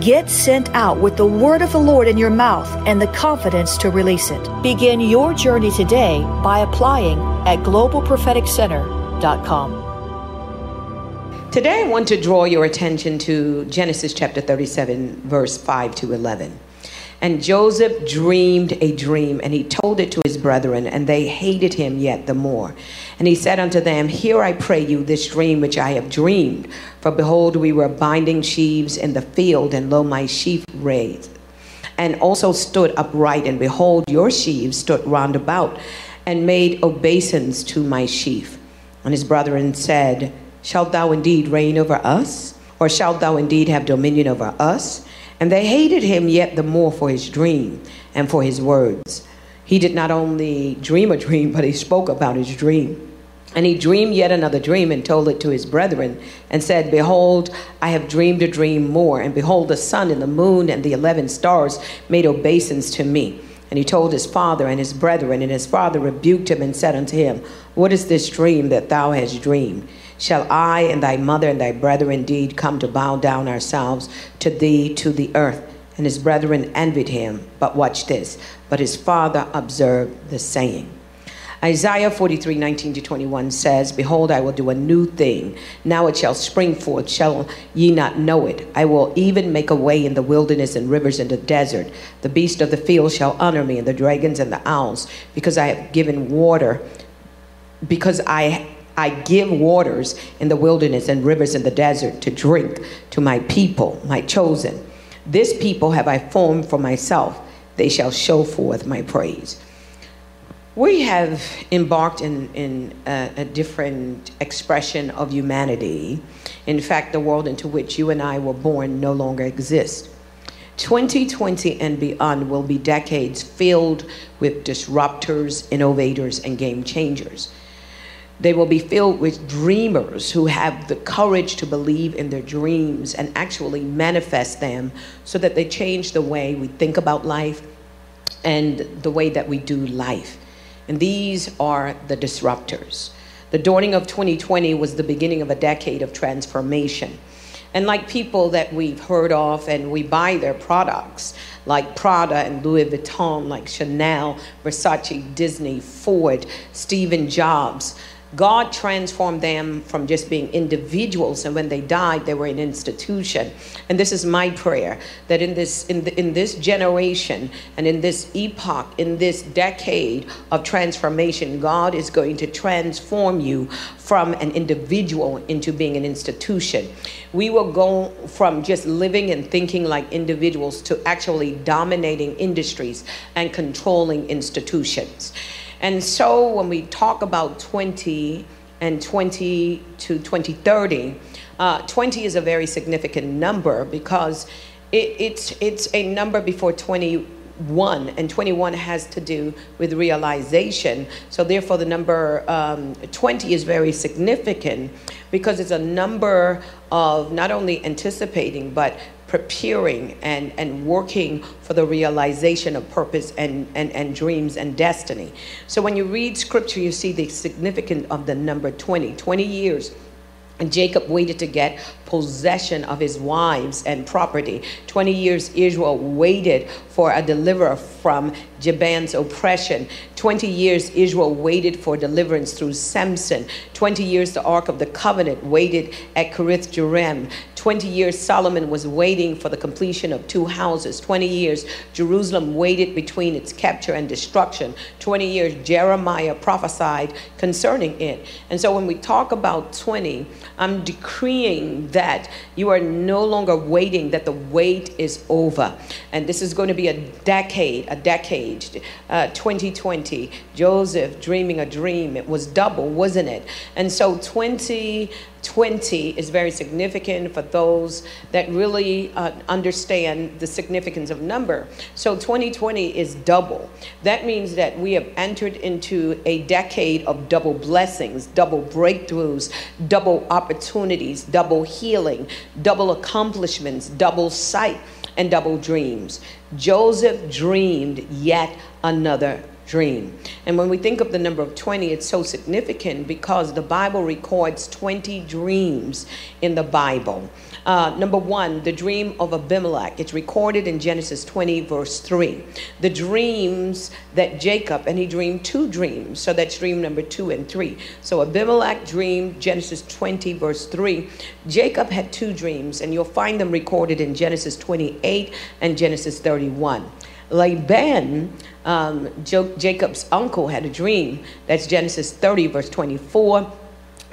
Get sent out with the word of the Lord in your mouth and the confidence to release it. Begin your journey today by applying at globalpropheticcenter.com. Today, I want to draw your attention to Genesis chapter 37, verse 5 to 11. And Joseph dreamed a dream, and he told it to his brethren, and they hated him yet the more. And he said unto them, Hear, I pray you, this dream which I have dreamed. For behold, we were binding sheaves in the field, and lo, my sheaf raised, and also stood upright, and behold, your sheaves stood round about, and made obeisance to my sheaf. And his brethren said, Shalt thou indeed reign over us? Or shalt thou indeed have dominion over us? And they hated him yet the more for his dream and for his words. He did not only dream a dream, but he spoke about his dream. And he dreamed yet another dream and told it to his brethren and said, Behold, I have dreamed a dream more. And behold, the sun and the moon and the eleven stars made obeisance to me. And he told his father and his brethren, and his father rebuked him and said unto him, What is this dream that thou hast dreamed? Shall I and thy mother and thy brethren indeed come to bow down ourselves to thee to the earth? And his brethren envied him. But watch this. But his father observed the saying. Isaiah 43, 19 to 21 says, Behold, I will do a new thing. Now it shall spring forth. Shall ye not know it? I will even make a way in the wilderness and rivers in the desert. The beast of the field shall honor me, and the dragons and the owls, because I have given water, because I I give waters in the wilderness and rivers in the desert to drink to my people, my chosen. This people have I formed for myself. They shall show forth my praise. We have embarked in, in a, a different expression of humanity. In fact, the world into which you and I were born no longer exists. 2020 and beyond will be decades filled with disruptors, innovators, and game changers. They will be filled with dreamers who have the courage to believe in their dreams and actually manifest them so that they change the way we think about life and the way that we do life. And these are the disruptors. The dawning of 2020 was the beginning of a decade of transformation. And like people that we've heard of and we buy their products, like Prada and Louis Vuitton, like Chanel, Versace, Disney, Ford, Stephen Jobs, God transformed them from just being individuals, and when they died, they were an institution. And this is my prayer that in this in, the, in this generation and in this epoch, in this decade of transformation, God is going to transform you from an individual into being an institution. We will go from just living and thinking like individuals to actually dominating industries and controlling institutions. And so when we talk about 20 and 20 to 2030, uh, 20 is a very significant number because it, it's, it's a number before 21, and 21 has to do with realization. So therefore, the number um, 20 is very significant because it's a number of not only anticipating, but preparing and, and working for the realization of purpose and, and, and dreams and destiny. So when you read scripture, you see the significance of the number 20. 20 years and Jacob waited to get possession of his wives and property. 20 years Israel waited for a deliverer from Jabin's oppression. 20 years Israel waited for deliverance through Samson. 20 years the Ark of the Covenant waited at Kirjath Jearim. 20 years Solomon was waiting for the completion of two houses. 20 years Jerusalem waited between its capture and destruction. 20 years Jeremiah prophesied concerning it. And so when we talk about 20, I'm decreeing that you are no longer waiting, that the wait is over. And this is going to be a decade, a decade. Uh, 2020, Joseph dreaming a dream. It was double, wasn't it? And so 20 20 is very significant for those that really uh, understand the significance of number. So 2020 is double. That means that we have entered into a decade of double blessings, double breakthroughs, double opportunities, double healing, double accomplishments, double sight, and double dreams. Joseph dreamed yet another dream. And when we think of the number of 20, it's so significant because the Bible records 20 dreams in the Bible. Uh, number one, the dream of Abimelech. It's recorded in Genesis 20, verse 3. The dreams that Jacob, and he dreamed two dreams. So that's dream number two and three. So Abimelech dreamed Genesis 20, verse 3. Jacob had two dreams, and you'll find them recorded in Genesis 28 and Genesis 31. Laban, um, Jacob's uncle, had a dream. That's Genesis 30, verse 24.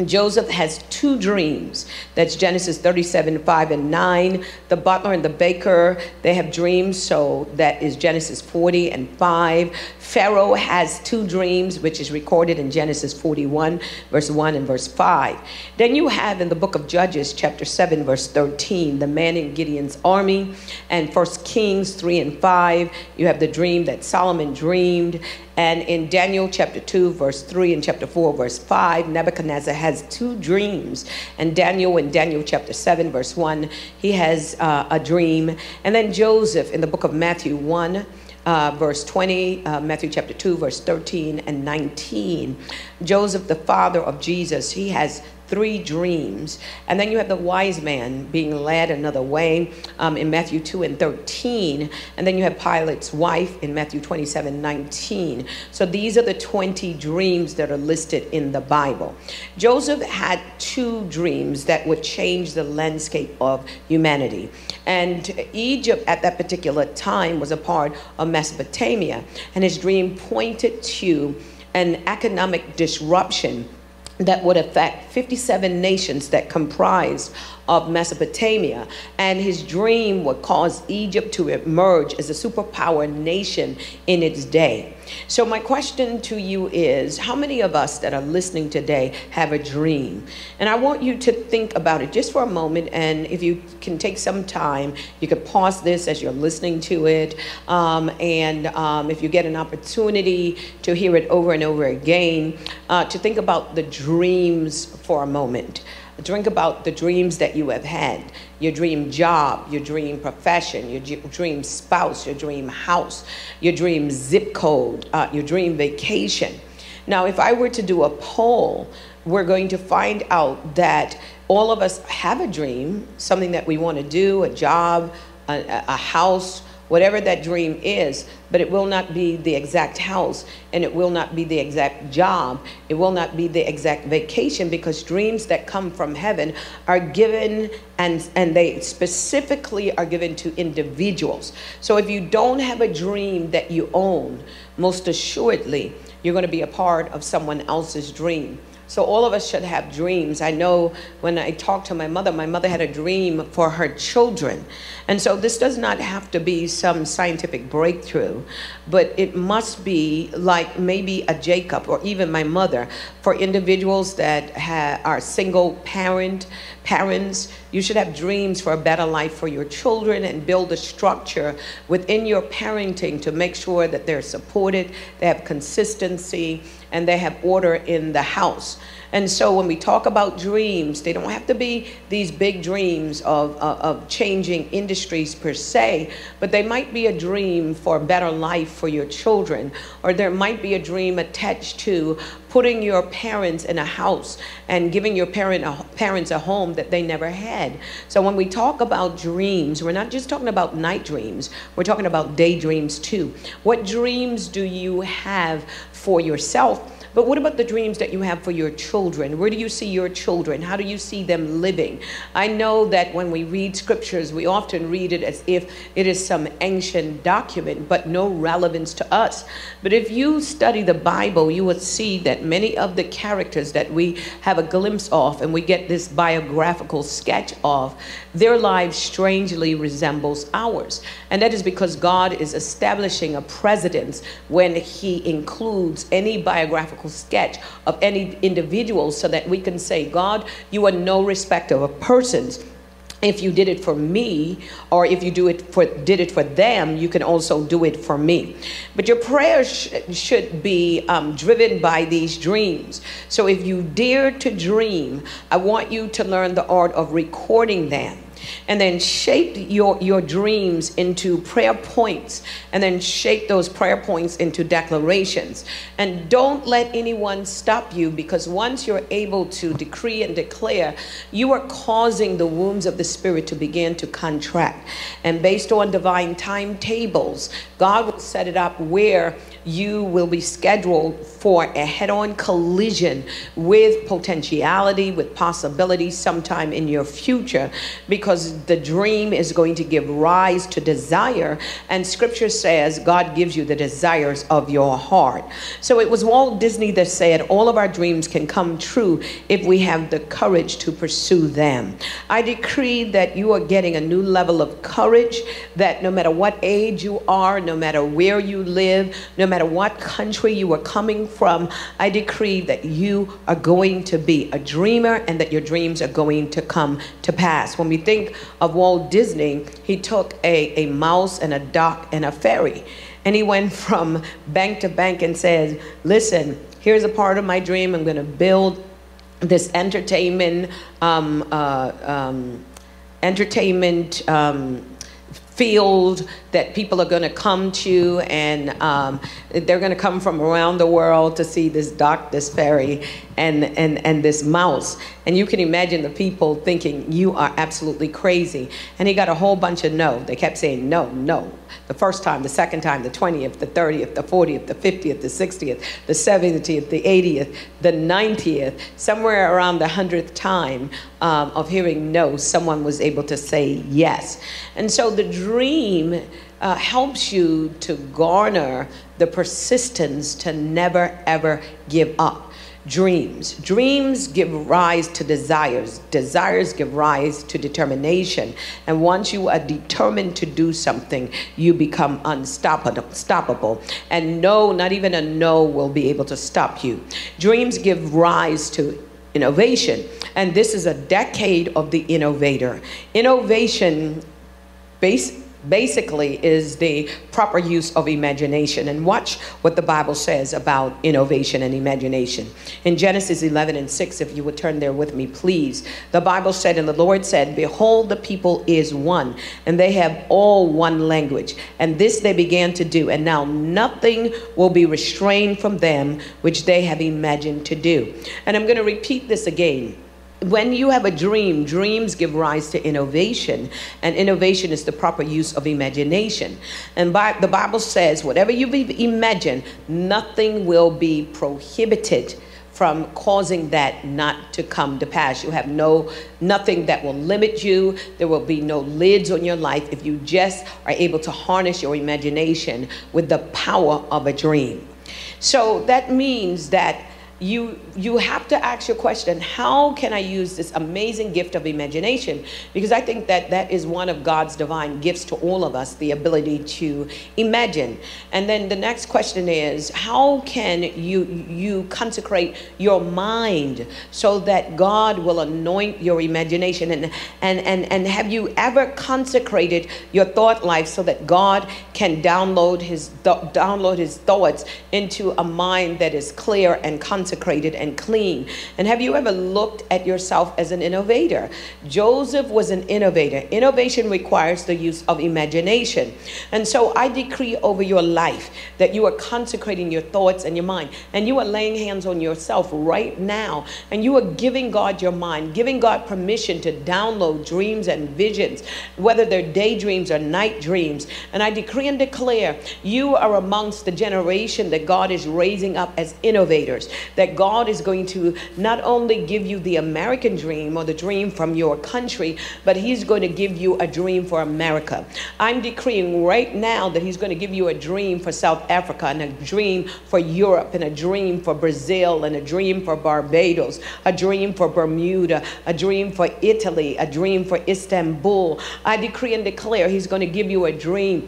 Joseph has two dreams. That's Genesis 37, 5 and 9. The butler and the baker, they have dreams. So that is Genesis 40 and 5. Pharaoh has two dreams, which is recorded in Genesis 41, verse 1 and verse 5. Then you have in the book of Judges, chapter 7, verse 13, the man in Gideon's army. And First Kings 3 and 5, you have the dream that Solomon dreamed. And in Daniel chapter 2, verse 3, and chapter 4, verse 5, Nebuchadnezzar has two dreams. And Daniel, in Daniel chapter 7, verse 1, he has uh, a dream. And then Joseph, in the book of Matthew 1, uh, verse 20, uh, Matthew chapter 2, verse 13 and 19. Joseph, the father of Jesus, he has three dreams. And then you have the wise man being led another way um, in Matthew 2 and 13. And then you have Pilate's wife in Matthew 27 19. So these are the 20 dreams that are listed in the Bible. Joseph had two dreams that would change the landscape of humanity. And Egypt at that particular time was a part of Mesopotamia. And his dream pointed to an economic disruption that would affect 57 nations that comprised of Mesopotamia, and his dream would cause Egypt to emerge as a superpower nation in its day. So, my question to you is how many of us that are listening today have a dream? And I want you to think about it just for a moment. And if you can take some time, you could pause this as you're listening to it. Um, and um, if you get an opportunity to hear it over and over again, uh, to think about the dreams for a moment. Drink about the dreams that you have had your dream job, your dream profession, your dream spouse, your dream house, your dream zip code, uh, your dream vacation. Now, if I were to do a poll, we're going to find out that all of us have a dream, something that we want to do, a job, a, a house, whatever that dream is, but it will not be the exact house and it will not be the exact job. It will not be the exact vacation because dreams that come from heaven are given and, and they specifically are given to individuals. So if you don't have a dream that you own, most assuredly, you're going to be a part of someone else's dream. So all of us should have dreams. I know when I talked to my mother, my mother had a dream for her children. And so this does not have to be some scientific breakthrough, but it must be like maybe a Jacob or even my mother for individuals that ha- are single parent parents. You should have dreams for a better life for your children and build a structure within your parenting to make sure that they're supported, they have consistency, and they have order in the house. And so when we talk about dreams, they don't have to be these big dreams of, of, of changing industries per se, but they might be a dream for a better life for your children, or there might be a dream attached to putting your parents in a house and giving your parent a, parents a home that they never had. So when we talk about dreams, we're not just talking about night dreams, we're talking about daydreams too. What dreams do you have for yourself? But what about the dreams that you have for your children? Where do you see your children? How do you see them living? I know that when we read scriptures, we often read it as if it is some ancient document, but no relevance to us. But if you study the Bible, you will see that many of the characters that we have a glimpse of and we get this biographical sketch of, their lives strangely resembles ours. And that is because God is establishing a precedence when he includes any biographical sketch of any individual so that we can say, God, you are no respecter of persons. If you did it for me or if you do it for did it for them you can also do it for me. But your prayers sh- should be um, driven by these dreams. So if you dare to dream i want you to learn the art of recording them and then shape your, your dreams into prayer points and then shape those prayer points into declarations. And don't let anyone stop you because once you're able to decree and declare, you are causing the wombs of the Spirit to begin to contract. And based on divine timetables, God will set it up where you will be scheduled for a head on collision with potentiality, with possibility sometime in your future because the dream is going to give rise to desire. And scripture says God gives you the desires of your heart. So it was Walt Disney that said, All of our dreams can come true if we have the courage to pursue them. I decree that you are getting a new level of courage, that no matter what age you are, no matter where you live, no matter what country you are coming from, I decree that you are going to be a dreamer and that your dreams are going to come to pass. When we think of Walt Disney, he took a, a mouse and a dock and a fairy. and he went from bank to bank and said, Listen, here's a part of my dream. I'm going to build this entertainment, um, uh, um, entertainment. Um, field that people are going to come to, and um, they're going to come from around the world to see this duck, this fairy, and, and, and this mouse. And you can imagine the people thinking, You are absolutely crazy. And he got a whole bunch of no. They kept saying, No, no. The first time, the second time, the 20th, the 30th, the 40th, the 50th, the 60th, the 70th, the 80th, the 90th, somewhere around the 100th time um, of hearing no, someone was able to say yes. And so the dream uh, helps you to garner the persistence to never ever give up. Dreams. Dreams give rise to desires. Desires give rise to determination. And once you are determined to do something, you become unstoppable. And no, not even a no will be able to stop you. Dreams give rise to innovation. And this is a decade of the innovator. Innovation base basically is the proper use of imagination. And watch what the Bible says about innovation and imagination. In Genesis 11 and 6, if you would turn there with me, please. The Bible said, And the Lord said, Behold, the people is one, and they have all one language. And this they began to do. And now nothing will be restrained from them which they have imagined to do. And I'm going to repeat this again when you have a dream, dreams give rise to innovation, and innovation is the proper use of imagination. And by, the Bible says, whatever you imagine, nothing will be prohibited from causing that not to come to pass. You have no nothing that will limit you. There will be no lids on your life if you just are able to harness your imagination with the power of a dream. So that means that you you have to ask your question how can i use this amazing gift of imagination? Because i think that that is one of god's divine gifts to all of us the ability to imagine. And then the next question is how can you you consecrate your mind so that god will anoint your imagination? And and and, and have you ever consecrated your thought life so that god can download his download his thoughts into a mind that is clear and consecrated consecrated and clean. And have you ever looked at yourself as an innovator? Joseph was an innovator. Innovation requires the use of imagination. And so I decree over your life that you are consecrating your thoughts and your mind, and you are laying hands on yourself right now, and you are giving God your mind, giving God permission to download dreams and visions, whether they're daydreams or night dreams. And I decree and declare you are amongst the generation that God is raising up as innovators, that God is going to not only give you the American dream or the dream from your country, but He's going to give you a dream for America. I'm decreeing right now that He's going to give you a dream for South Africa and a dream for Europe and a dream for Brazil and a dream for Barbados, a dream for Bermuda, a dream for Italy, a dream for Istanbul. I decree and declare He's going to give you a dream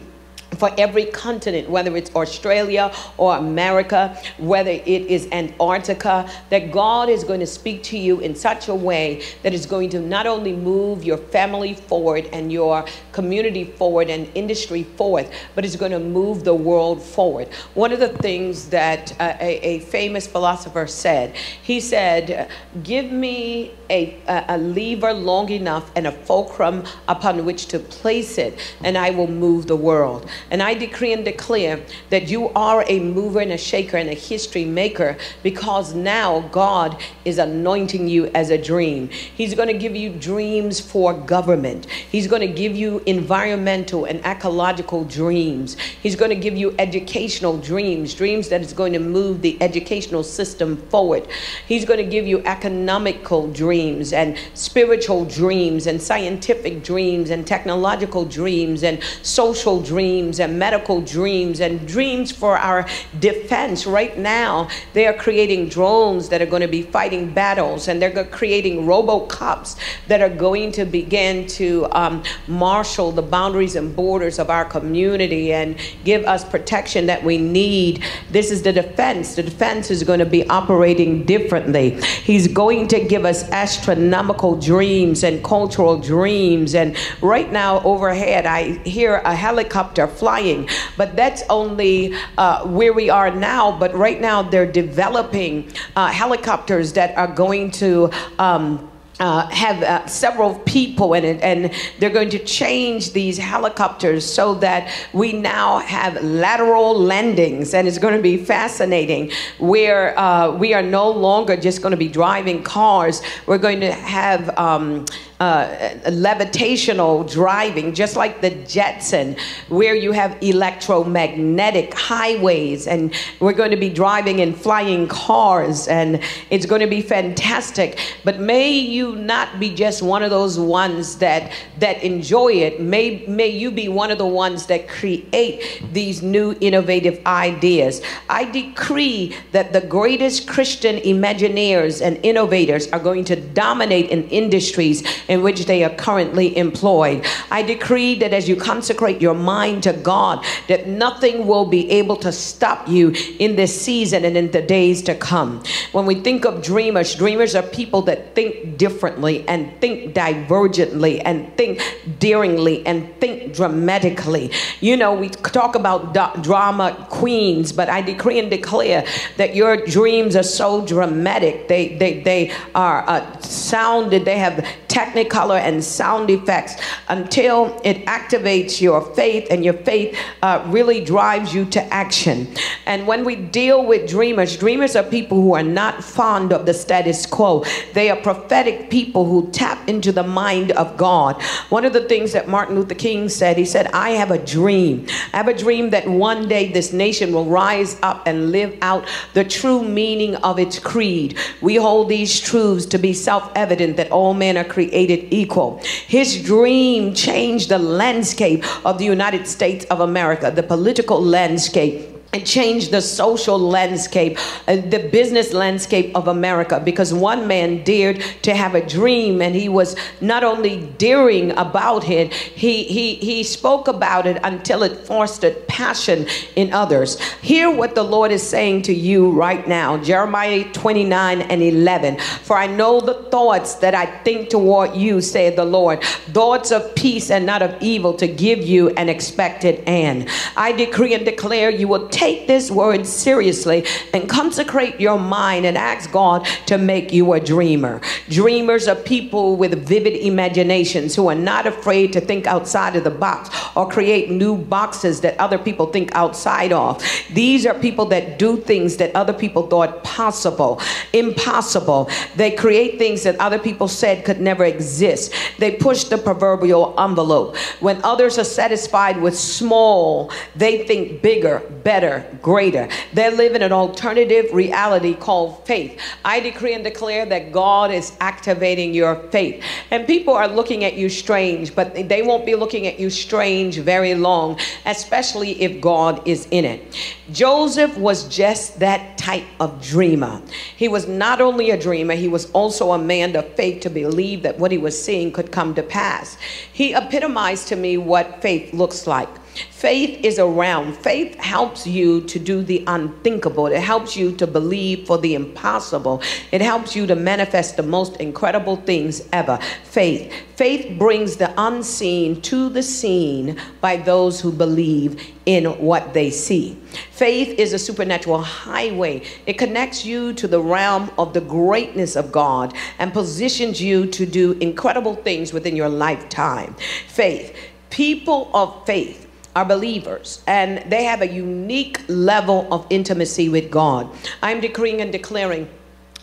for every continent, whether it's Australia or America, whether it is Antarctica, that God is going to speak to you in such a way that is going to not only move your family forward and your community forward and industry forward, but it's going to move the world forward. One of the things that uh, a, a, famous philosopher said, he said, Give me a, a lever long enough and a fulcrum upon which to place it, and I will move the world. And I decree and declare that you are a mover and a shaker and a history maker because now God is anointing you as a dream. He's going to give you dreams for government, He's going to give you environmental and ecological dreams. He's going to give you educational dreams, dreams that is going to move the educational system forward. He's going to give you economical dreams and spiritual dreams and scientific dreams and technological dreams and social dreams dreams and medical dreams and dreams for our defense. Right now, they are creating drones that are going to be fighting battles, and they're creating robocops that are going to begin to um, marshal the boundaries and borders of our community and give us protection that we need. This is the defense. The defense is going to be operating differently. He's going to give us astronomical dreams and cultural dreams. And right now, overhead, I hear a helicopter flying. But that's only uh, where we are now. But right now, they're developing uh, helicopters that are going to. Um, uh, have uh, several people in it, and they're going to change these helicopters so that we now have lateral landings, and it's going to be fascinating. Where uh, we are no longer just going to be driving cars, we're going to have um, uh, levitational driving, just like the Jetson, where you have electromagnetic highways, and we're going to be driving in flying cars, and it's going to be fantastic. But may you not be just one of those ones that that enjoy it. May may you be one of the ones that create these new innovative ideas. I decree that the greatest Christian imagineers and innovators are going to dominate in industries in which they are currently employed. I decree that as you consecrate your mind to God, that nothing will be able to stop you in this season and in the days to come. When we think of dreamers, dreamers are people that think differently and think divergently and think daringly and think dramatically. You know, we talk about drama queens, but I decree and declare that your dreams are so dramatic. They they they are uh, sounded. They have technicolor and sound effects until it activates your faith and your faith uh, really drives you to action. And when we deal with dreamers, dreamers are people who are not fond of the status quo. They are prophetic people who tap into the mind of God. One of the things that Martin Luther King said, he said, I have a dream. I have a dream that one day this nation will rise up and live out the true meaning of its creed. We hold these truths to be self evident that all men are created created equal. His dream changed the landscape of the United States of America, the political landscape and change the social landscape, uh, the business landscape of America. Because one man dared to have a dream, and he was not only daring about it, he, he, he spoke about it until it fostered passion in others. Hear what the Lord is saying to you right now Jeremiah 29 and 11. For I know the thoughts that I think toward you, saith the Lord, thoughts of peace and not of evil, to give you an expected end. I decree and declare you will take this word seriously and consecrate your mind and ask God to make you a dreamer. Dreamers are people with vivid imaginations who are not afraid to think outside of the box or create new boxes that other people think outside of. These are people that do things that other people thought possible, impossible. They create things that other people said could never exist. They push the proverbial envelope. When others are satisfied with small, they think bigger, better, greater. They live in an alternative reality called faith. I decree and declare that God is activating your faith. And people are looking at you strange, but they won't be looking at you strange very long, especially if God is in it. Joseph was just that type of dreamer. He was not only a dreamer, he was also a man of faith to believe that what he was seeing could come to pass. He epitomized to me what faith looks like. Faith is around. Faith helps you to do the unthinkable. It helps you to believe for the impossible. It helps you to manifest the most incredible things ever. Faith. Faith brings the unseen to the seen by those who believe in what they see. Faith is a supernatural highway. It connects you to the realm of the greatness of God and positions you to do incredible things within your lifetime. Faith. People of faith are believers and they have a unique level of intimacy with God. I'm decreeing and declaring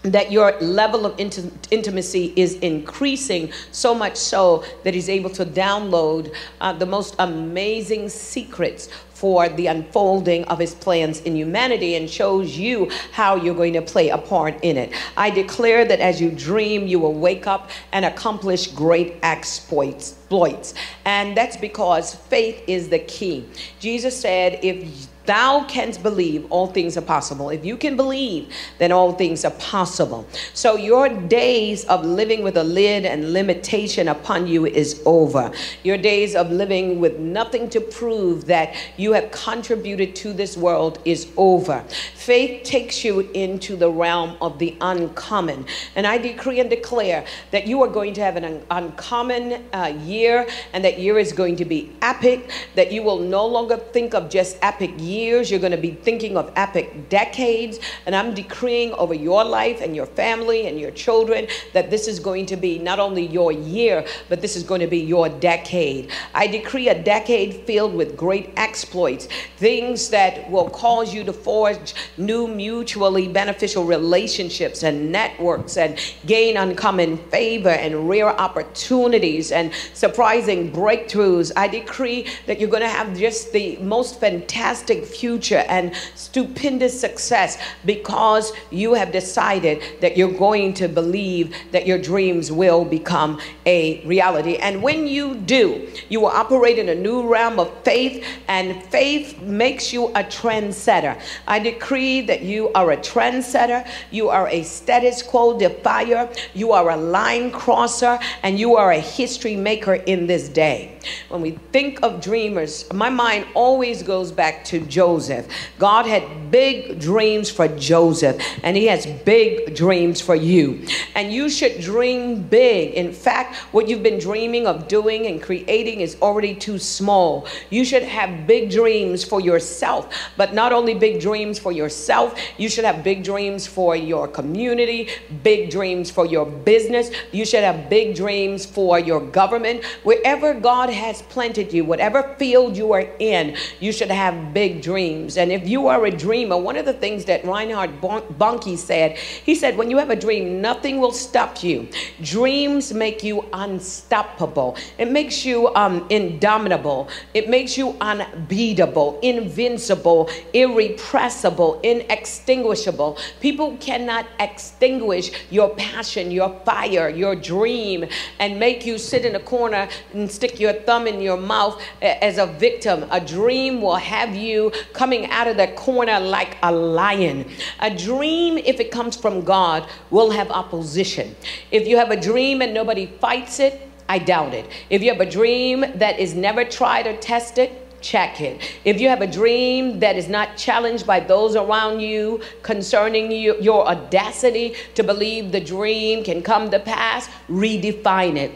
that your level of int- intimacy is increasing so much so that he's able to download uh, the most amazing secrets for the unfolding of his plans in humanity and shows you how you're going to play a part in it. I declare that as you dream, you will wake up and accomplish great exploits. And that's because faith is the key. Jesus said, if thou canst believe, all things are possible. If you can believe, then all things are possible. So your days of living with a lid and limitation upon you is over. Your days of living with nothing to prove that you have contributed to this world is over. Faith takes you into the realm of the uncommon. And I decree and declare that you are going to have an un- uncommon uh, year and that year is going to be epic, that you will no longer think of just epic years years, you're going to be thinking of epic decades. And I'm decreeing over your life and your family and your children that this is going to be not only your year, but this is going to be your decade. I decree a decade filled with great exploits, things that will cause you to forge new mutually beneficial relationships and networks and gain uncommon favor and rare opportunities and surprising breakthroughs. I decree that you're going to have just the most fantastic future and stupendous success because you have decided that you're going to believe that your dreams will become a reality. And when you do, you will operate in a new realm of faith, and faith makes you a trendsetter. I decree that you are a trendsetter, you are a status quo defier, you are a line crosser, and you are a history maker in this day. When we think of dreamers, my mind always goes back to Joseph. God had big dreams for Joseph, and He has big dreams for you. And you should dream big. In fact, what you've been dreaming of doing and creating is already too small. You should have big dreams for yourself, but not only big dreams for yourself, you should have big dreams for your community, big dreams for your business. You should have big dreams for your government. Wherever God has planted you, whatever field you are in, you should have big dreams. And if you are a dreamer, one of the things that Reinhard Bonnke said, he said, when you have a dream, nothing will stop you. Dreams make you unstoppable. It makes you um, indomitable. It makes you unbeatable, invincible, irrepressible, inextinguishable. People cannot extinguish your passion, your fire, your dream, and make you sit in a corner and stick your thumb in your mouth as a victim. A dream will have you coming out of that corner like a lion. A dream, if it comes from God, will have opposition. If you have a dream and nobody fights it, I doubt it. If you have a dream that is never tried or tested, check it. If you have a dream that is not challenged by those around you concerning you, your audacity to believe the dream can come to pass, redefine it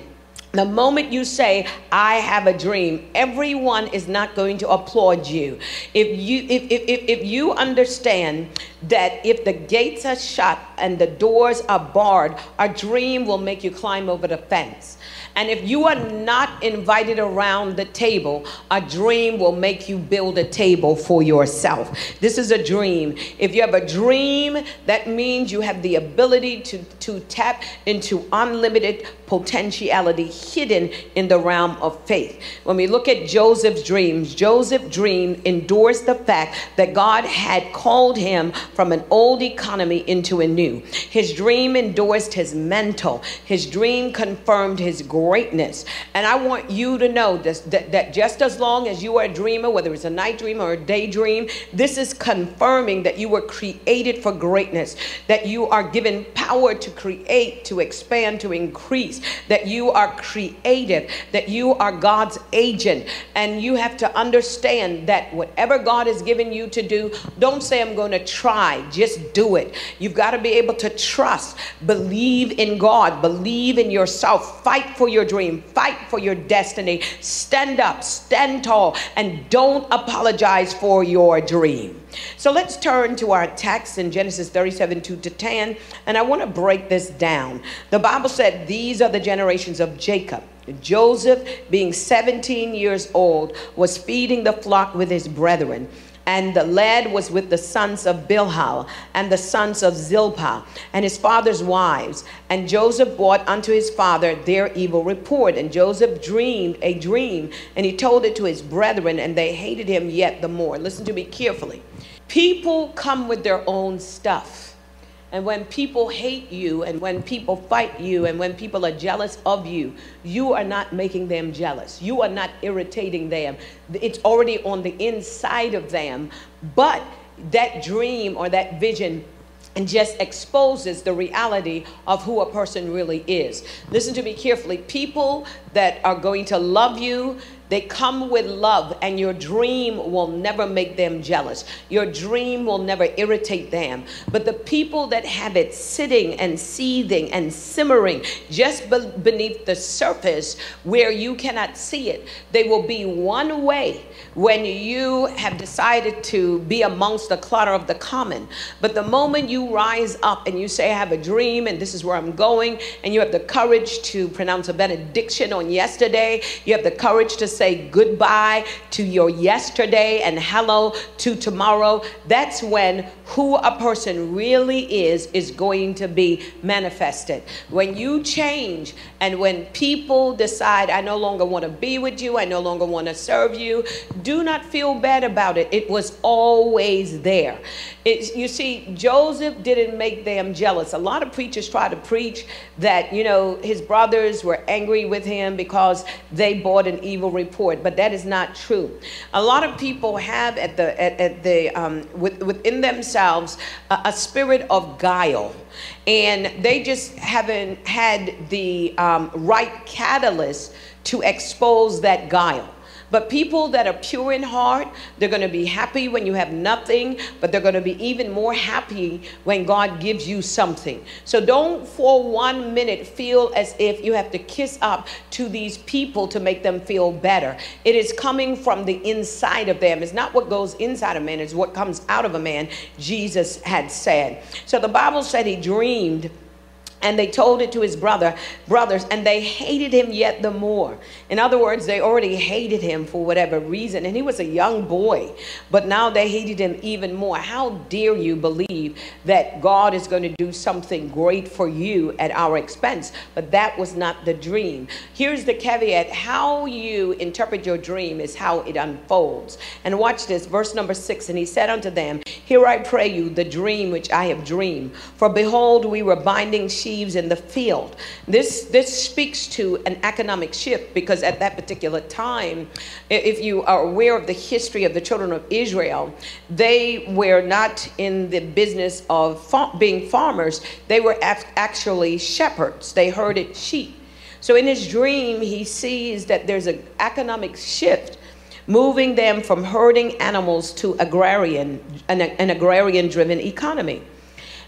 the moment you say i have a dream everyone is not going to applaud you. If you if, if, if, you understand that if the gates are shut and the doors are barred a dream will make you climb over the fence and if you are not invited around the table, a dream will make you build a table for yourself. This is a dream. If you have a dream, that means you have the ability to, to tap into unlimited potentiality hidden in the realm of faith. When we look at Joseph's dreams, Joseph's dream endorsed the fact that God had called him from an old economy into a new. His dream endorsed his mental. His dream confirmed his greatness. And I want you to know this that, that just as long as you are a dreamer, whether it's a night dream or a daydream, this is confirming that you were created for greatness, that you are given power to create, to expand, to increase, that you are creative, that you are God's agent. And you have to understand that whatever God has given you to do, don't say, I'm going to try, just do it. You've got to be able to trust, believe in God, believe in yourself, fight for your dream, fight for your destiny. Stand up, stand tall, and don't apologize for your dream. So let's turn to our text in Genesis 37 2 to 10, and I want to break this down. The Bible said, These are the generations of Jacob. Joseph, being 17 years old, was feeding the flock with his brethren. And the lad was with the sons of Bilhah and the sons of Zilpah and his father's wives. And Joseph brought unto his father their evil report. And Joseph dreamed a dream, and he told it to his brethren, and they hated him yet the more. Listen to me carefully. People come with their own stuff. And when people hate you, and when people fight you, and when people are jealous of you, you are not making them jealous. You are not irritating them. It's already on the inside of them. But that dream or that vision and just exposes the reality of who a person really is. Listen to me carefully. People that are going to love you, they come with love, and your dream will never make them jealous. Your dream will never irritate them. But the people that have it sitting and seething and simmering just be- beneath the surface where you cannot see it, they will be one way when you have decided to be amongst the clutter of the common. But the moment you rise up and you say, I have a dream and this is where I'm going, and you have the courage to pronounce a benediction on yesterday, you have the courage to say, say goodbye to your yesterday and hello to tomorrow, that's when who a person really is is going to be manifested. When you change and when people decide, I no longer want to be with you, I no longer want to serve you, do not feel bad about it. It was always there. It's, you see, Joseph didn't make them jealous. A lot of preachers try to preach that, you know, his brothers were angry with him because they bought an evil report, but that is not true. A lot of people have at the, at, at the, um, with, within themselves a, a, spirit of guile, and they just haven't had the um, right catalyst to expose that guile. But people that are pure in heart, they're going to be happy when you have nothing, but they're going to be even more happy when God gives you something. So don't for one minute feel as if you have to kiss up to these people to make them feel better. It is coming from the inside of them. It's not what goes inside a man, it's what comes out of a man, Jesus had said. So the Bible said he dreamed and they told it to his brother brothers and they hated him yet the more. In other words they already hated him for whatever reason and he was a young boy but now they hated him even more. How dare you believe that god is going to do something great for you at our expense? But that was not the dream. Here's the caveat. How you interpret your dream is how it unfolds. And watch this verse number six and he said unto them here i pray you the dream which i have dreamed. For behold we were binding sheep in the field. This, this speaks to an economic shift because at that particular time, if you are aware of the history of the children of Israel, they were not in the business of being farmers, they were actually shepherds, they herded sheep. So in his dream, he sees that there's an economic shift moving them from herding animals to agrarian, an, an agrarian driven economy.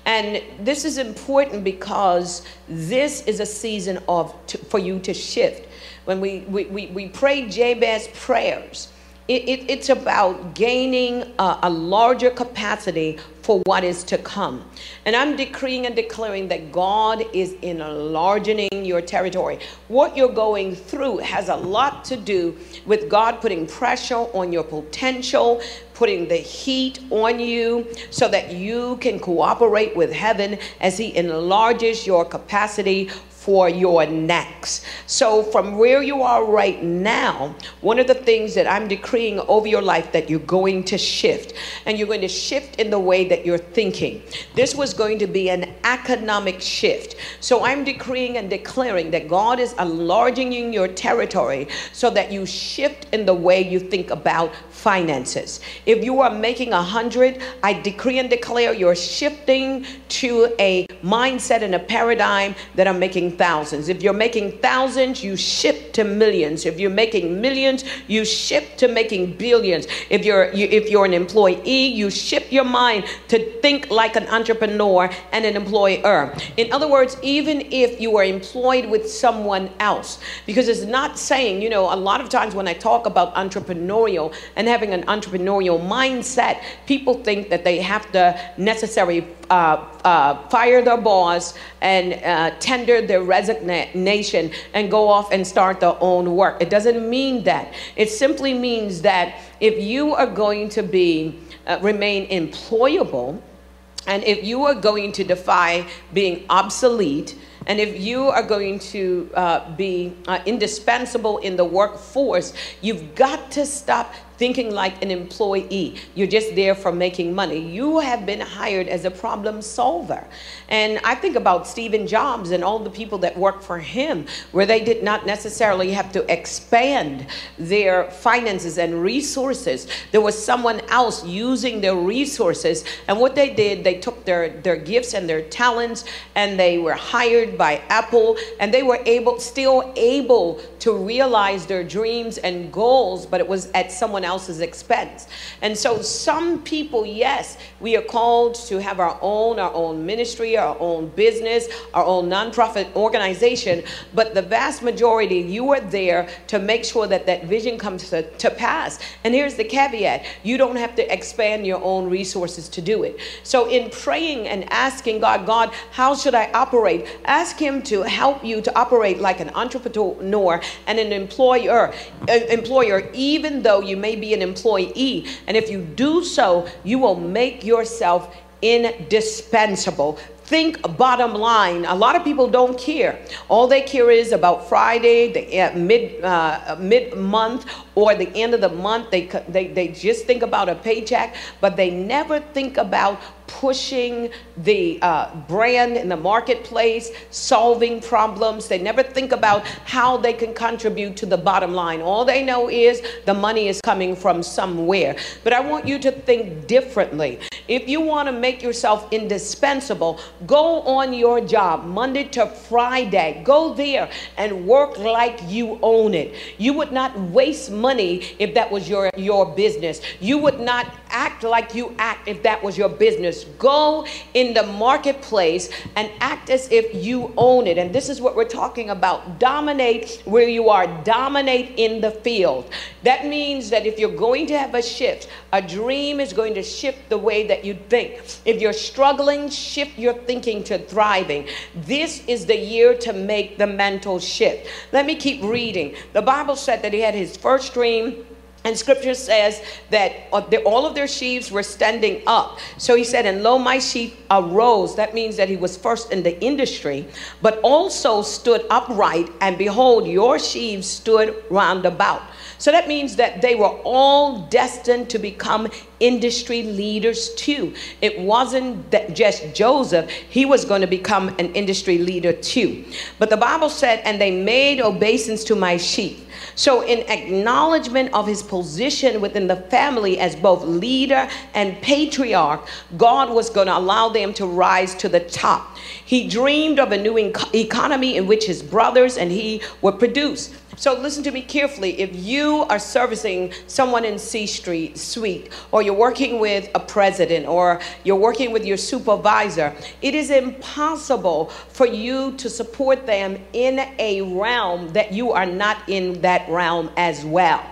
And this is important because this is a season of to, for you to shift. when we, we, we, we pray Jabez prayers, it, it, it's about gaining a, a larger capacity for what is to come. And I'm decreeing and declaring that God is enlarging your territory. What you're going through has a lot to do with God putting pressure on your potential, putting the heat on you so that you can cooperate with heaven as He enlarges your capacity for your next. So, from where you are right now, one of the things that I'm decreeing over your life that you're going to shift, and you're going to shift in the way that you're thinking. This was going to be an economic shift. So, I'm decreeing and declaring that God is enlarging your territory so that you shift in the way you think about finances. If you are making a hundred, I decree and declare you're shifting to a mindset and a paradigm that are thousands. If you're making thousands, you shift to millions. If you're making millions, you shift to making billions. If you're you, if you're an employee, you shift your mind to think like an entrepreneur and an employer. In other words, even if you are employed with someone else, because it's not saying, you know, a lot of times when I talk about entrepreneurial and having an entrepreneurial mindset, people think that they have to necessarily uh, uh, fire their boss and uh, tender their resignation and go off and start their own work. It doesn't mean that. It simply means that if you are going to be uh, remain employable, and if you are going to defy being obsolete, and if you are going to uh, be uh, indispensable in the workforce, you've got to stop thinking like an employee. You're just there for making money. You have been hired as a problem solver. And I think about Stephen Jobs and all the people that worked for him, where they did not necessarily have to expand their finances and resources. There was someone else using their resources. And what they did, they took their, their gifts and their talents and they were hired by Apple and they were able, still able to realize their dreams and goals, but it was at someone else's expense. And so, some people, yes, we are called to have our own, our own ministry, our own business, our own nonprofit organization, but the vast majority, you are there to make sure that that vision comes to, to pass. And here's the caveat you don't have to expand your own resources to do it. So, in praying and asking God, God, how should I operate? Ask Him to help you to operate like an entrepreneur and an employer, uh, employer, even though you may be an employee. And if you do so, you will make yourself indispensable. Think bottom line. A lot of people don't care. All they care is about Friday, the uh, mid uh, mid month, or the end of the month. They, they they just think about a paycheck, but they never think about pushing the uh, brand in the marketplace, solving problems. They never think about how they can contribute to the bottom line. All they know is the money is coming from somewhere. But I want you to think differently. If you want to make yourself indispensable, go on your job Monday to Friday. Go there and work like you own it. You would not waste money if that was your, your business. You would not act like you act if that was your business. Go in the marketplace and act as if you own it. And this is what we're talking about. Dominate where you are, dominate in the field. That means that if you're going to have a shift, a dream is going to shift the way that you think. If you're struggling, shift your thinking to thriving. This is the year to make the mental shift. Let me keep reading. The Bible said that he had his first dream and scripture says that uh, all of their sheaves were standing up. So he said, And lo, my sheep arose. That means that he was first in the industry, but also stood upright. And behold, your sheaves stood round about. So that means that they were all destined to become industry leaders too. It wasn't that just Joseph, he was going to become an industry leader too. But the Bible said, And they made obeisance to my sheep. So, in acknowledgement of his position within the family as both leader and patriarch, God was going to allow them to rise to the top. He dreamed of a new economy in which his brothers and he would produce. So listen to me carefully. If you are servicing someone in C Street suite, or you're working with a president, or you're working with your supervisor, it is impossible for you to support them in a realm that you are not in that realm as well.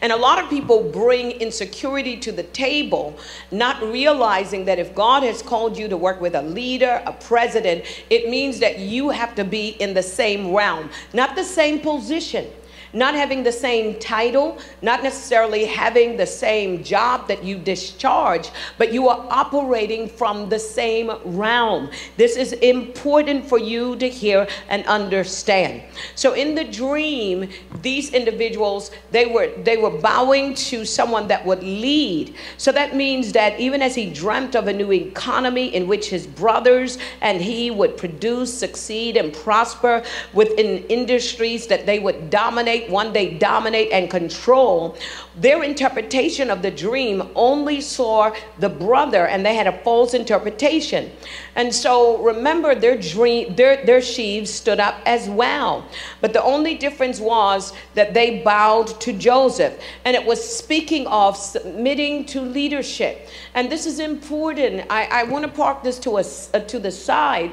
And a lot of people bring insecurity to the table, not realizing that if God has called you to work with a leader, a president, it means that you have to be in the same realm, not the same position not having the same title, not necessarily having the same job that you discharge, but you are operating from the same realm. This is important for you to hear and understand. So in the dream, these individuals, they were they were bowing to someone that would lead. So that means that even as he dreamt of a new economy in which his brothers and he would produce, succeed, and prosper within industries that they would dominate one day dominate and control, their interpretation of the dream only saw the brother and they had a false interpretation. And so remember their dream their their sheaves stood up as well. But the only difference was that they bowed to Joseph and it was speaking of submitting to leadership. And this is important. I, I want to park this to us uh, to the side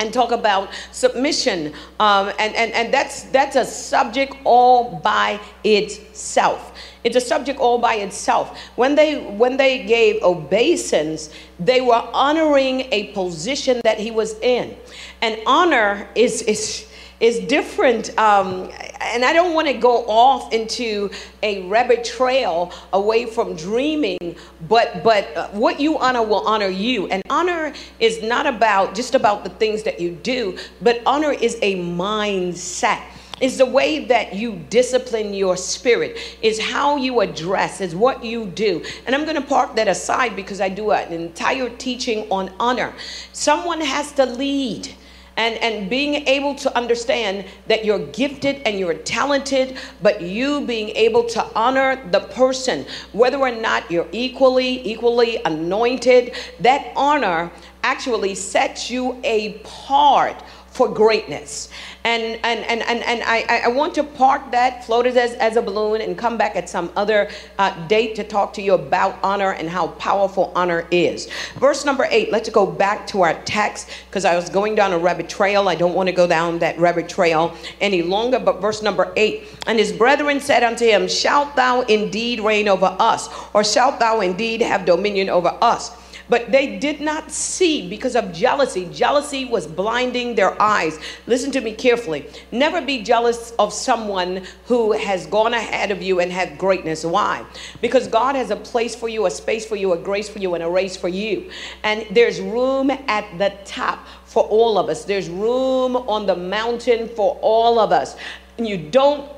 and talk about submission. Um, and, and, and that's, that's a subject all by itself. It's a subject all by itself. When they, when they gave obeisance, they were honoring a position that he was in. And honor is, is, is different. Um, and I don't want to go off into a rabbit trail away from dreaming, but but uh, what you honor will honor you. And honor is not about just about the things that you do, but honor is a mindset is the way that you discipline your spirit, is how you address, is what you do. And I'm going to park that aside because I do an entire teaching on honor. Someone has to lead and, and being able to understand that you're gifted and you're talented, but you being able to honor the person, whether or not you're equally, equally anointed, that honor actually sets you apart for greatness. And, and, and, and, and I, I want to park that, float it as, as a balloon, and come back at some other uh, date to talk to you about honor and how powerful honor is. Verse number eight, let's go back to our text because I was going down a rabbit trail. I don't want to go down that rabbit trail any longer. But verse number eight, and his brethren said unto him, Shalt thou indeed reign over us, or shalt thou indeed have dominion over us? But they did not see because of jealousy. Jealousy was blinding their eyes. Listen to me carefully. Never be jealous of someone who has gone ahead of you and had greatness. Why? Because God has a place for you, a space for you, a grace for you, and a race for you. And there's room at the top for all of us. There's room on the mountain for all of us. And you don't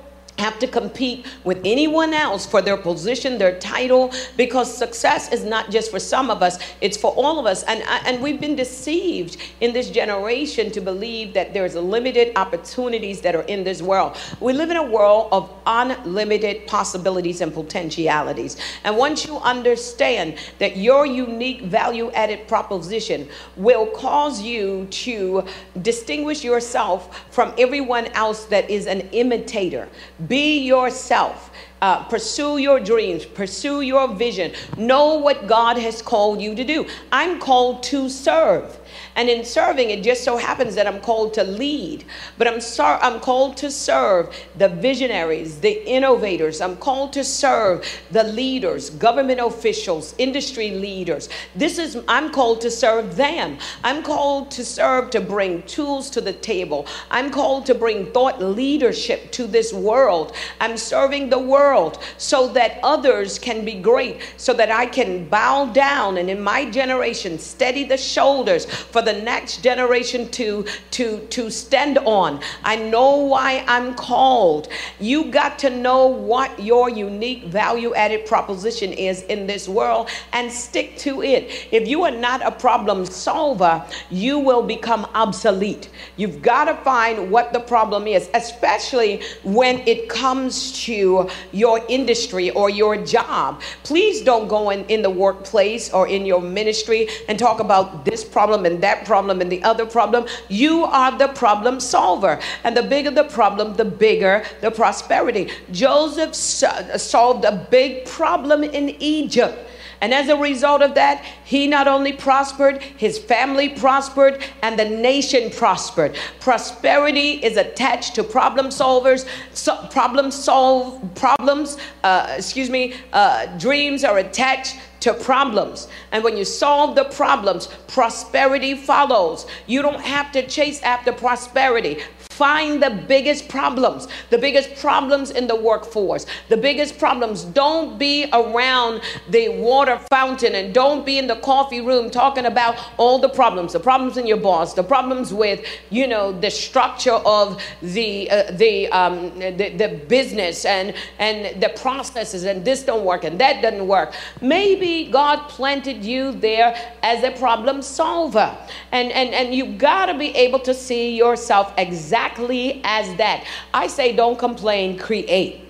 have to compete with anyone else for their position, their title, because success is not just for some of us, it's for all of us. And, and we've been deceived in this generation to believe that there's limited opportunities that are in this world. We live in a world of unlimited possibilities and potentialities. And once you understand that your unique value added proposition will cause you to distinguish yourself from everyone else that is an imitator be yourself. Uh, pursue your dreams, pursue your vision. Know what God has called you to do. I'm called to serve. And in serving, it just so happens that I'm called to lead, but I'm, sor- I'm called to serve the visionaries, the innovators. I'm called to serve the leaders, government officials, industry leaders. This is, I'm called to serve them. I'm called to serve to bring tools to the table. I'm called to bring thought leadership to this world. I'm serving the world so that others can be great, so that I can bow down and in my generation steady the shoulders for the next generation to, to, to stand on. I know why I'm called. You got to know what your unique value added proposition is in this world and stick to it. If you are not a problem solver, you will become obsolete. You've got to find what the problem is, especially when it comes to your industry or your job. Please don't go in, in the workplace or in your ministry and talk about this problem and that that problem and the other problem. You are the problem solver. And the bigger the problem, the bigger the prosperity. Joseph solved a big problem in Egypt. And as a result of that, he not only prospered, his family prospered, and the nation prospered. Prosperity is attached to problem solvers, so problem solve problems, uh, excuse me, uh, dreams are attached to problems. And when you solve the problems, prosperity follows. You don't have to chase after prosperity. Find the biggest problems, the biggest problems in the workforce, the biggest problems. Don't be around the water fountain and don't be in the coffee room talking about all the problems, the problems in your boss, the problems with, you know, the structure of the, uh, the, um, the, the business and, and the processes and this don't work and that doesn't work. Maybe God planted you there as a problem solver. And, and, and you got to be able to see yourself exactly exactly as that. I say, don't complain, create.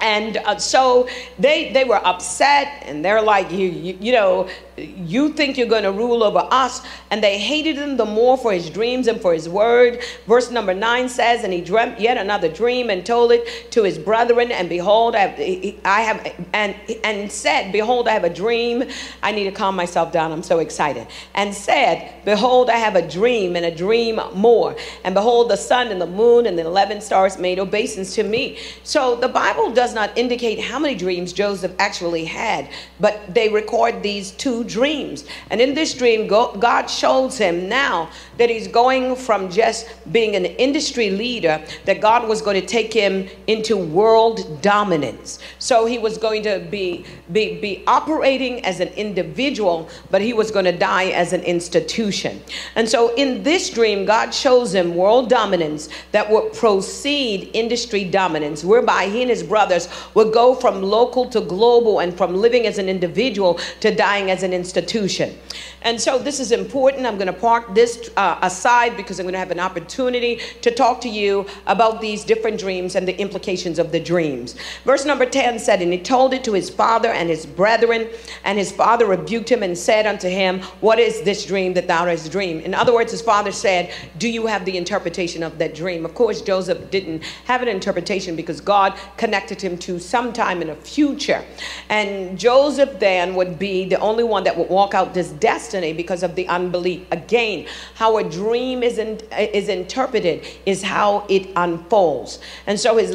And uh, so they they were upset, and they're like, you you, you know, you think you're going to rule over us. And they hated him the more for his dreams and for his word. Verse number nine says, And he dreamt yet another dream and told it to his brethren. And behold, I have, I have and, and said, Behold, I have a dream. I need to calm myself down. I'm so excited. And said, Behold, I have a dream and a dream more. And behold, the sun and the moon and the 11 stars made obeisance to me. So the Bible does not indicate how many dreams Joseph actually had, but they record these two dreams. And in this dream, God shows him now that he's going from just being an industry leader, that God was going to take him into world dominance. So he was going to be, be, be operating as an individual, but he was going to die as an institution. And so in this dream, God shows him world dominance that would proceed industry dominance, whereby he and his brothers would go from local to global and from living as an individual to dying as an institution. And so this is important. I'm going to park this uh, aside because I'm going to have an opportunity to talk to you about these different dreams and the implications of the dreams. Verse number 10 said, And he told it to his father and his brethren, and his father rebuked him and said unto him, What is this dream that thou hast dreamed? In other words, his father said, Do you have the interpretation of that dream? Of course, Joseph didn't have an interpretation because God connected him to sometime in the future. And Joseph then would be the only one that would walk out this destiny because of the unbelief. Again, how a dream is, in, is interpreted is how it unfolds. And so his,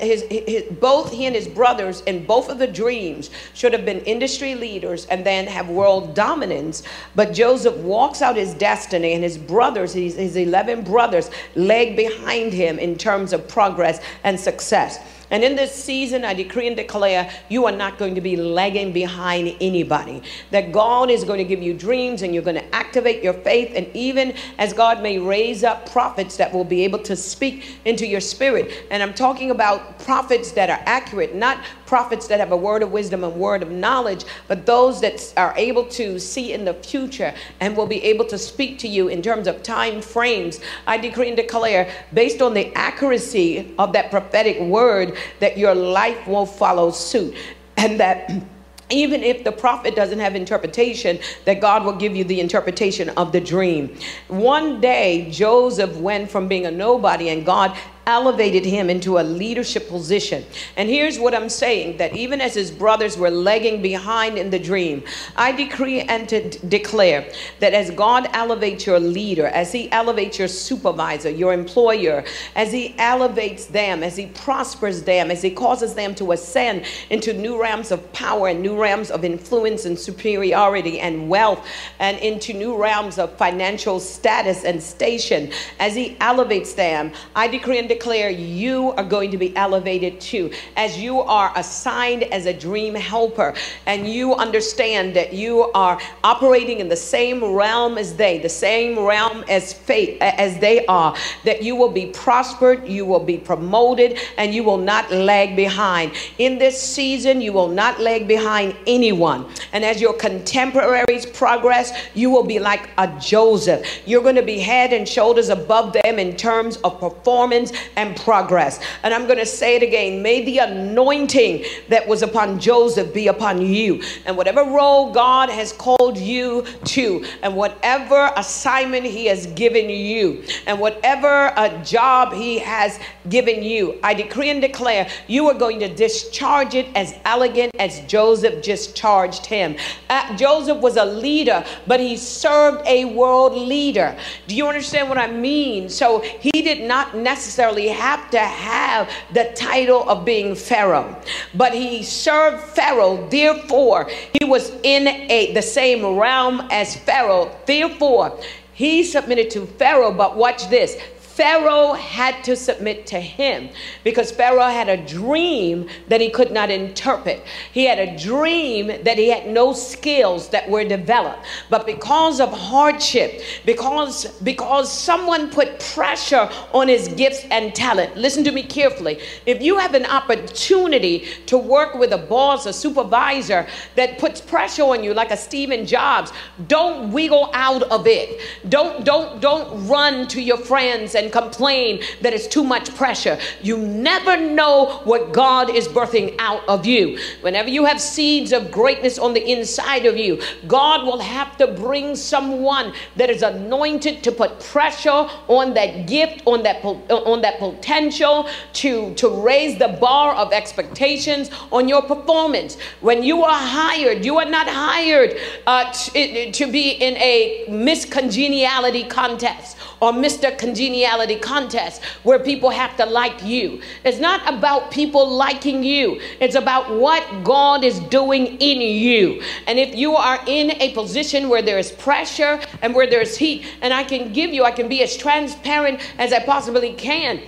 his, his, both he and his brothers in both of the dreams should have been industry leaders and then have world dominance. But Joseph walks out his destiny and his brothers, his, his 11 brothers, lag behind him in terms of progress and success. And in this season, I decree and declare you are not going to be lagging behind anybody. That God is going to give you dreams and you're going to activate your faith. And even as God may raise up prophets that will be able to speak into your spirit. And I'm talking about prophets that are accurate, not prophets that have a word of wisdom and word of knowledge, but those that are able to see in the future and will be able to speak to you in terms of time frames. I decree and declare, based on the accuracy of that prophetic word, that your life will follow suit and that even if the prophet doesn't have interpretation, that God will give you the interpretation of the dream. One day, Joseph went from being a nobody, and God elevated him into a leadership position. And here's what I'm saying that even as his brothers were lagging behind in the dream, I decree and declare that as God elevates your leader, as he elevates your supervisor, your employer, as he elevates them, as he prospers them, as he causes them to ascend into new realms of power and new realms of influence and superiority and wealth and into new realms of financial status and station, as he elevates them, I decree and declare you are going to be elevated too. As you are assigned as a dream helper and you understand that you are operating in the same realm as they, the same realm as faith as they are, that you will be prospered, you will be promoted, and you will not lag behind. In this season, you will not lag behind anyone. And as your contemporaries progress, you will be like a Joseph. You're going to be head and shoulders above them in terms of performance and progress. And I'm going to say it again. May the anointing that was upon Joseph be upon you. And whatever role God has called you to, and whatever assignment He has given you, and whatever uh, job He has given you, I decree and declare you are going to discharge it as elegant as Joseph just charged him. Uh, Joseph was a leader, but he served a world leader. Do you understand what I mean? So he did not necessarily have to have the title of being Pharaoh, but he served Pharaoh. Therefore, he was in a the same realm as Pharaoh. Therefore, he submitted to Pharaoh, but watch this Pharaoh had to submit to him because Pharaoh had a dream that he could not interpret. He had a dream that he had no skills that were developed. But because of hardship, because because someone put pressure on his gifts and talent. Listen to me carefully. If you have an opportunity to work with a boss, a supervisor that puts pressure on you like a Stephen Jobs, don't wiggle out of it. Don't don't don't run to your friends and complain that it's too much pressure. You never know what God is birthing out of you. Whenever you have seeds of greatness on the inside of you, God will have to bring someone that is anointed to put pressure on that gift, on that on that potential to to raise the bar of expectations on your performance. When you are hired, you are not hired uh, to, to be in a Miss Congeniality contest or Mr. Congeniality contest where people have to like you. It's not about people liking you, it's about what God is doing in you. And if you are in a position where there is pressure and where there's heat, and I can give you, I can be as transparent as I possibly can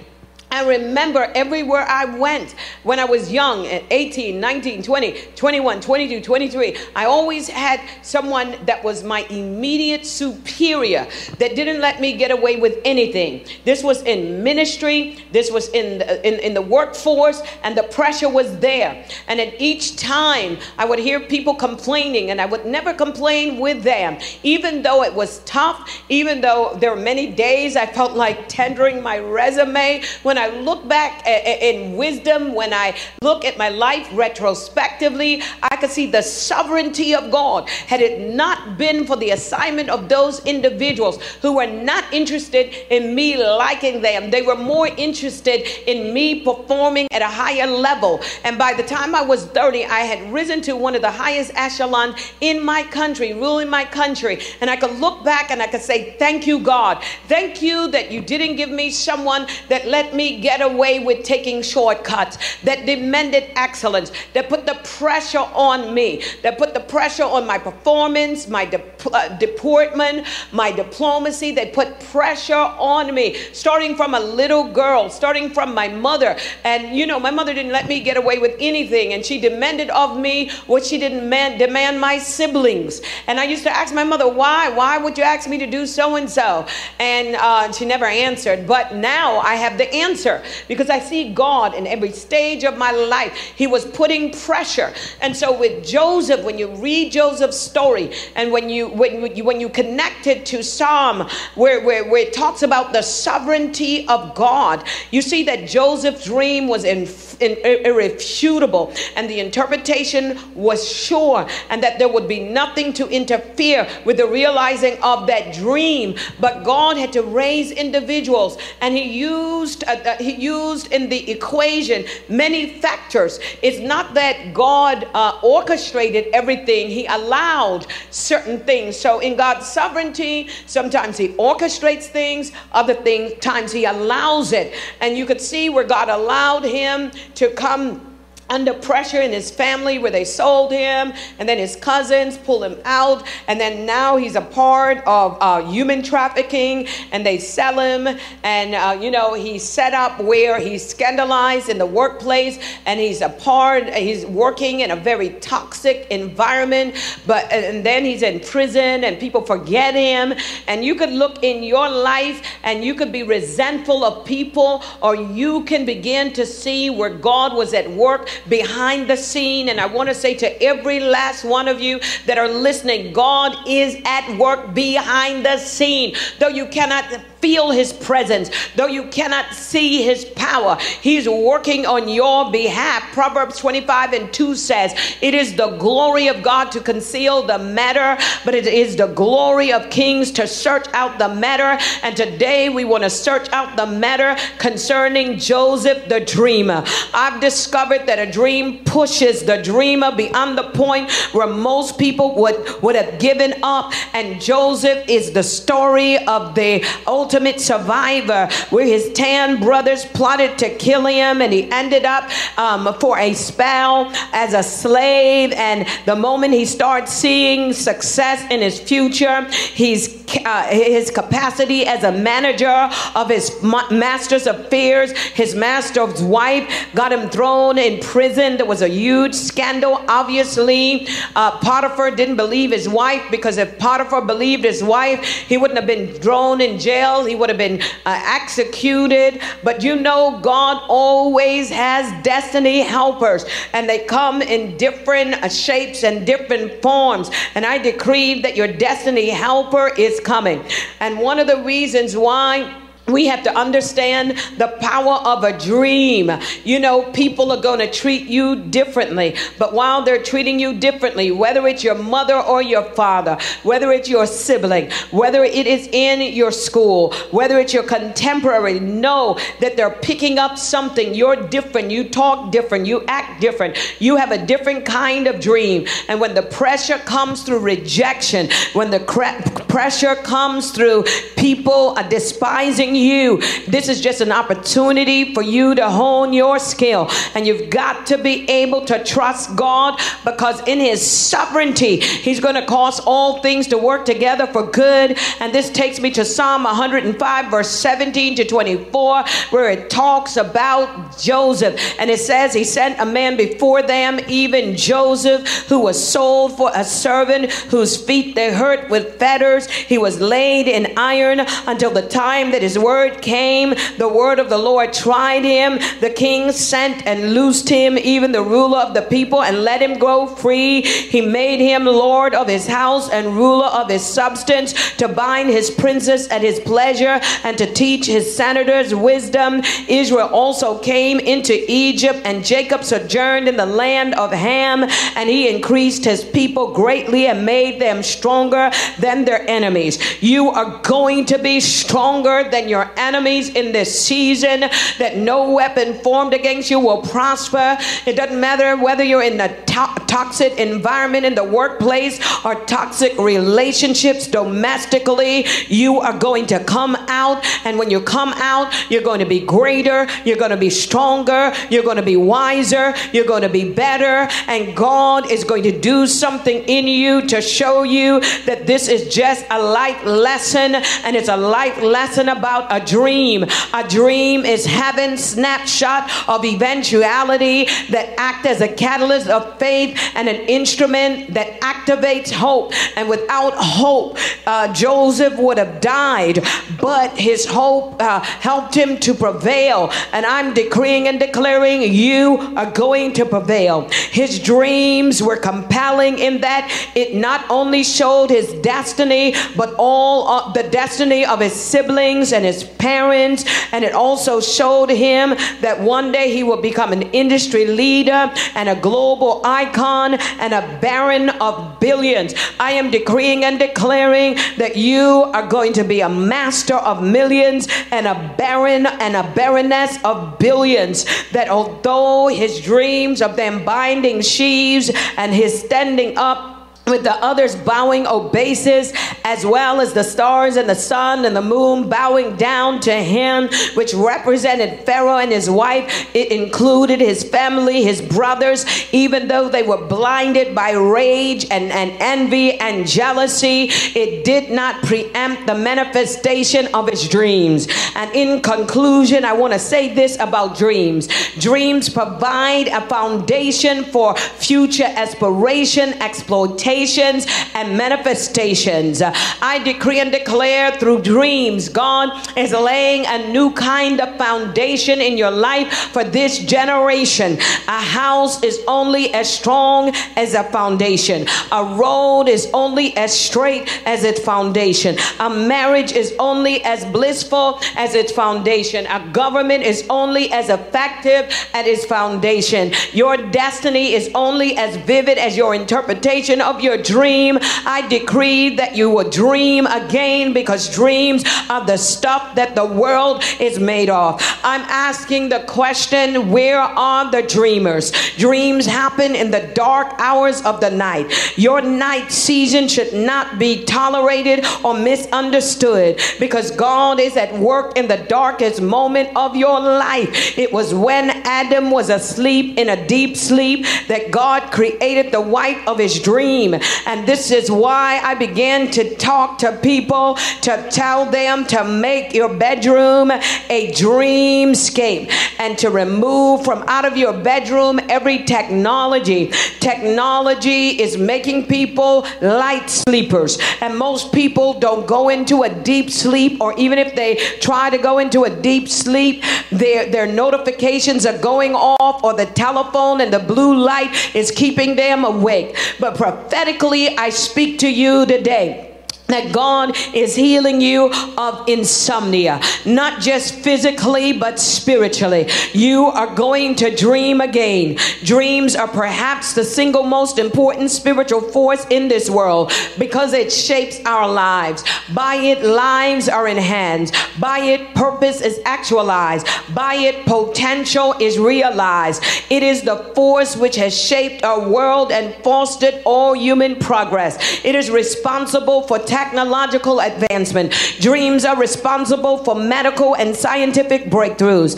I remember everywhere I went when I was young at 18, 19, 20, 21, 22, 23. I always had someone that was my immediate superior that didn't let me get away with anything. This was in ministry, this was in the, in, in the workforce, and the pressure was there. And at each time, I would hear people complaining, and I would never complain with them, even though it was tough, even though there were many days I felt like tendering my resume when I I look back in wisdom, when I look at my life retrospectively, I can see the sovereignty of God. Had it not been for the assignment of those individuals who were not interested in me liking them, they were more interested in me performing at a higher level. And by the time I was 30, I had risen to one of the highest echelons in my country, ruling my country. And I could look back and I could say, Thank you, God. Thank you that you didn't give me someone that let me get away with taking shortcuts, that demanded excellence, that put the pressure on me, that put the pressure on my performance, my de- uh, deportment, my diplomacy. They put pressure on me, starting from a little girl, starting from my mother. And you know, my mother didn't let me get away with anything, and she demanded of me what she didn't man- demand my siblings. And I used to ask my mother, why? Why would you ask me to do so and so? And uh, she never answered. But now I have the answer answer because I see God in every stage of my life. He was putting pressure. And so with Joseph, when you read Joseph's story and when you when you when you connect it to Psalm where, where, where it talks about the sovereignty of God, you see that Joseph's dream was in, in, irrefutable and the interpretation was sure and that there would be nothing to interfere with the realizing of that dream. But God had to raise individuals and he used uh, uh, he used in the equation many factors. It's not that God uh, orchestrated everything, He allowed certain things. So, in God's sovereignty, sometimes He orchestrates things, other things, times He allows it. And you could see where God allowed Him to come under pressure in his family where they sold him, and then his cousins pulled him out, and then now he's a part of uh, human trafficking, and they sell him, and uh, you know he's set up where he's scandalized in the workplace, and he's a part. He's working in a very toxic environment, but and then he's in prison, and people forget him, and you could look in your life, and you could be resentful of people, or you can begin to see where God was at work behind the scene. And I want to say to every last one of you that are listening, God is at work behind the scene. Though you cannot feel his presence, though you cannot see his power, he's working on your behalf. Proverbs 25 and 2 says, It is the glory of God to conceal the matter, but it is the glory of kings to search out the matter. And today we want to search out the matter concerning Joseph the dreamer. I've discovered that a dream pushes the dreamer beyond the point where most people would, would have given up. And Joseph is the story of the ultimate survivor, where his 10 brothers plotted to kill him, and he ended up um, for a spell as a slave. And the moment he starts seeing success in his future, he's uh, his capacity as a manager of his master's affairs. His master's wife got him thrown in prison. There was a huge scandal. Obviously, uh, Potiphar didn't believe his wife because if Potiphar believed his wife, he wouldn't have been thrown in jail. He would have been uh, executed. But you know, God always has destiny helpers, and they come in different uh, shapes and different forms. And I decree that your destiny helper is coming. And one of the reasons why we have to understand the power of a dream. You know, people are going to treat you differently, but while they're treating you differently, whether it's your mother or your father, whether it's your sibling, whether it is in your school, whether it's your contemporary, know that they're picking up something. You're different, you talk different, you act different, you have a different kind of dream. And when the pressure comes through rejection, when the cre- pressure comes through people despising you. This is just an opportunity for you to hone your skill. And you've got to be able to trust God because in His sovereignty, He's going to cause all things to work together for good. And this takes me to Psalm 105, verse 17 to 24, where it talks about Joseph. And it says, He sent a man before them, even Joseph, who was sold for a servant, whose feet they hurt with fetters. He was laid in iron until the time that his word came, the word of the Lord tried him. The king sent and loosed him, even the ruler of the people, and let him go free. He made him lord of his house and ruler of his substance, to bind his princes at his pleasure and to teach his senators wisdom. Israel also came into Egypt, and Jacob sojourned in the land of Ham, and he increased his people greatly and made them stronger than their enemies. You are going to be stronger than your enemies in this season, that no weapon formed against you will prosper. It doesn't matter whether you're in a to- toxic environment in the workplace or toxic relationships domestically, you are going to come out. And when you come out, you're going to be greater, you're going to be stronger, you're going to be wiser, you're going to be better. And God is going to do something in you to show you that this is just a life lesson and it's a life lesson about about a dream. A dream is heaven's snapshot of eventuality that act as a catalyst of faith and an instrument that activates hope. And without hope, uh, Joseph would have died, but his hope uh, helped him to prevail. And I'm decreeing and declaring you are going to prevail. His dreams were compelling in that it not only showed his destiny, but all the destiny of his siblings and his his parents, and it also showed him that one day he will become an industry leader and a global icon and a baron of billions. I am decreeing and declaring that you are going to be a master of millions and a baron and a baroness of billions. That although his dreams of them binding sheaves and his standing up with the others bowing obeisance, as well as the stars and the sun and the moon bowing down to him, which represented Pharaoh and his wife. It included his family, his brothers, even though they were blinded by rage and, and envy and jealousy, it did not preempt the manifestation of his dreams. And in conclusion, I want to say this about dreams dreams provide a foundation for future aspiration, exploitation and manifestations. I decree and declare through dreams, God is laying a new kind of foundation in your life for this generation. A house is only as strong as a foundation, a road is only as straight as its foundation, a marriage is only as blissful as its foundation, a government is only as effective as its foundation. Your destiny is only as vivid as your interpretation of your dream. I decree that you will dream again because dreams are the stuff that the world is made of. I'm asking the question where are the dreamers? Dreams happen in the dark hours of the night. Your night season should not be tolerated or misunderstood because God is at work in the darkest moment of your life. It was when Adam was asleep in a deep sleep that God created the wife of his dream. And this is why I began to talk to people to tell them to make your bedroom a dreamscape and to remove from out of your bedroom every technology. Technology is making people light sleepers, and most people don't go into a deep sleep, or even if they try to go into a deep sleep, their, their notifications are going off, or the telephone and the blue light is keeping them awake. But prophetically, I speak to you today that God is healing you of insomnia, not just physically, but spiritually. You are going to dream again. Dreams are perhaps the single most important spiritual force in this world because it shapes our lives. By it, lives are enhanced. By it, purpose is actualized. By it, potential is realized. It is the force which has shaped our world and fostered all human progress. It is responsible for technological advancement. Dreams are responsible for medical and scientific breakthroughs.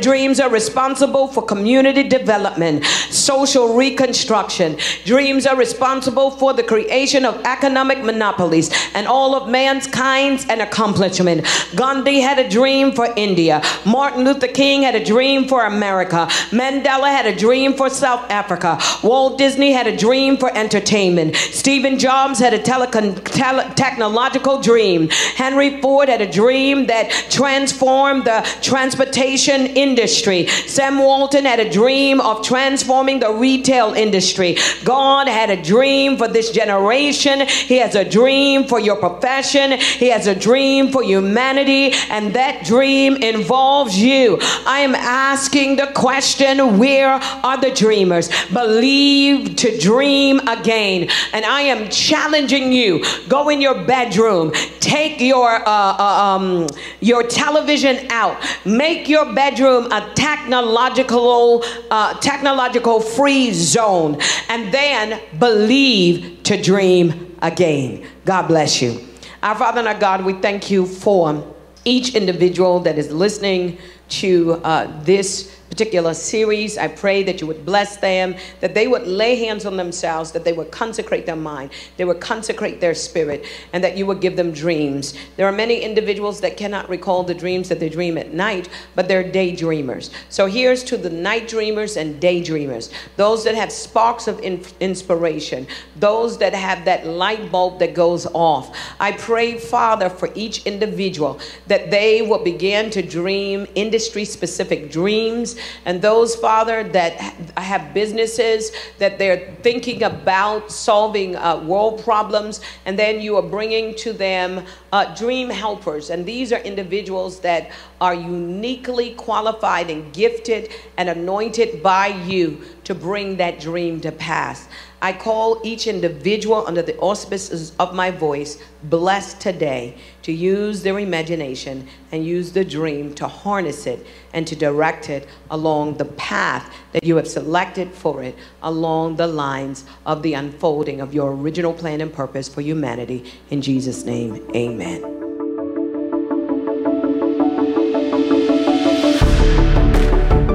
Dreams are responsible for community development, social reconstruction. Dreams are responsible for the creation of economic monopolies and all of mankind's and accomplishment. Gandhi had a dream for India. Martin Luther King had a dream for America. Mandela had a dream for South Africa. Walt Disney had a dream for entertainment. Stephen Jobs had a telecon- tele- technological dream. Henry Ford had a dream that transformed the transportation industry. Sam Walton had a dream of transforming the retail industry. God had a dream for this generation. He has a dream for your profession. He has a dream for humanity, and that dream involves you. I am asking the question where are the dreamers? Believe to dream again. And I am challenging you go in your bedroom, take your, uh, uh, um, your television out, make your bedroom a technological, uh, technological free zone, and then believe to dream again. God bless you. Our Father and our God, we thank you for each individual that is listening to uh, this particular series. I pray that you would bless them, that they would lay hands on themselves, that they would consecrate their mind, they would consecrate their spirit, and that you would give them dreams. There are many individuals that cannot recall the dreams that they dream at night, but they're daydreamers. So here's to the night dreamers and daydreamers, those that have sparks of in- inspiration, those that have that light bulb that goes off. I pray, Father, for each individual that they will begin to dream industry specific dreams and those, Father, that have businesses that they're thinking about solving uh, world problems, and then you are bringing to them uh, dream helpers. And these are individuals that are uniquely qualified and gifted and anointed by you to bring that dream to pass. I call each individual under the auspices of my voice blessed today to use their imagination and use the dream to harness it and to direct it along the path that you have selected for it, along the lines of the unfolding of your original plan and purpose for humanity. In Jesus' name, amen.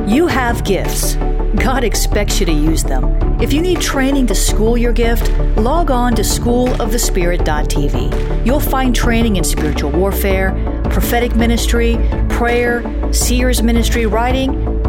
You have gifts. God expects you to use them. If you need training to school your gift, log on to schoolofthespirit.tv. You'll find training in spiritual warfare, prophetic ministry, prayer, seers ministry, writing,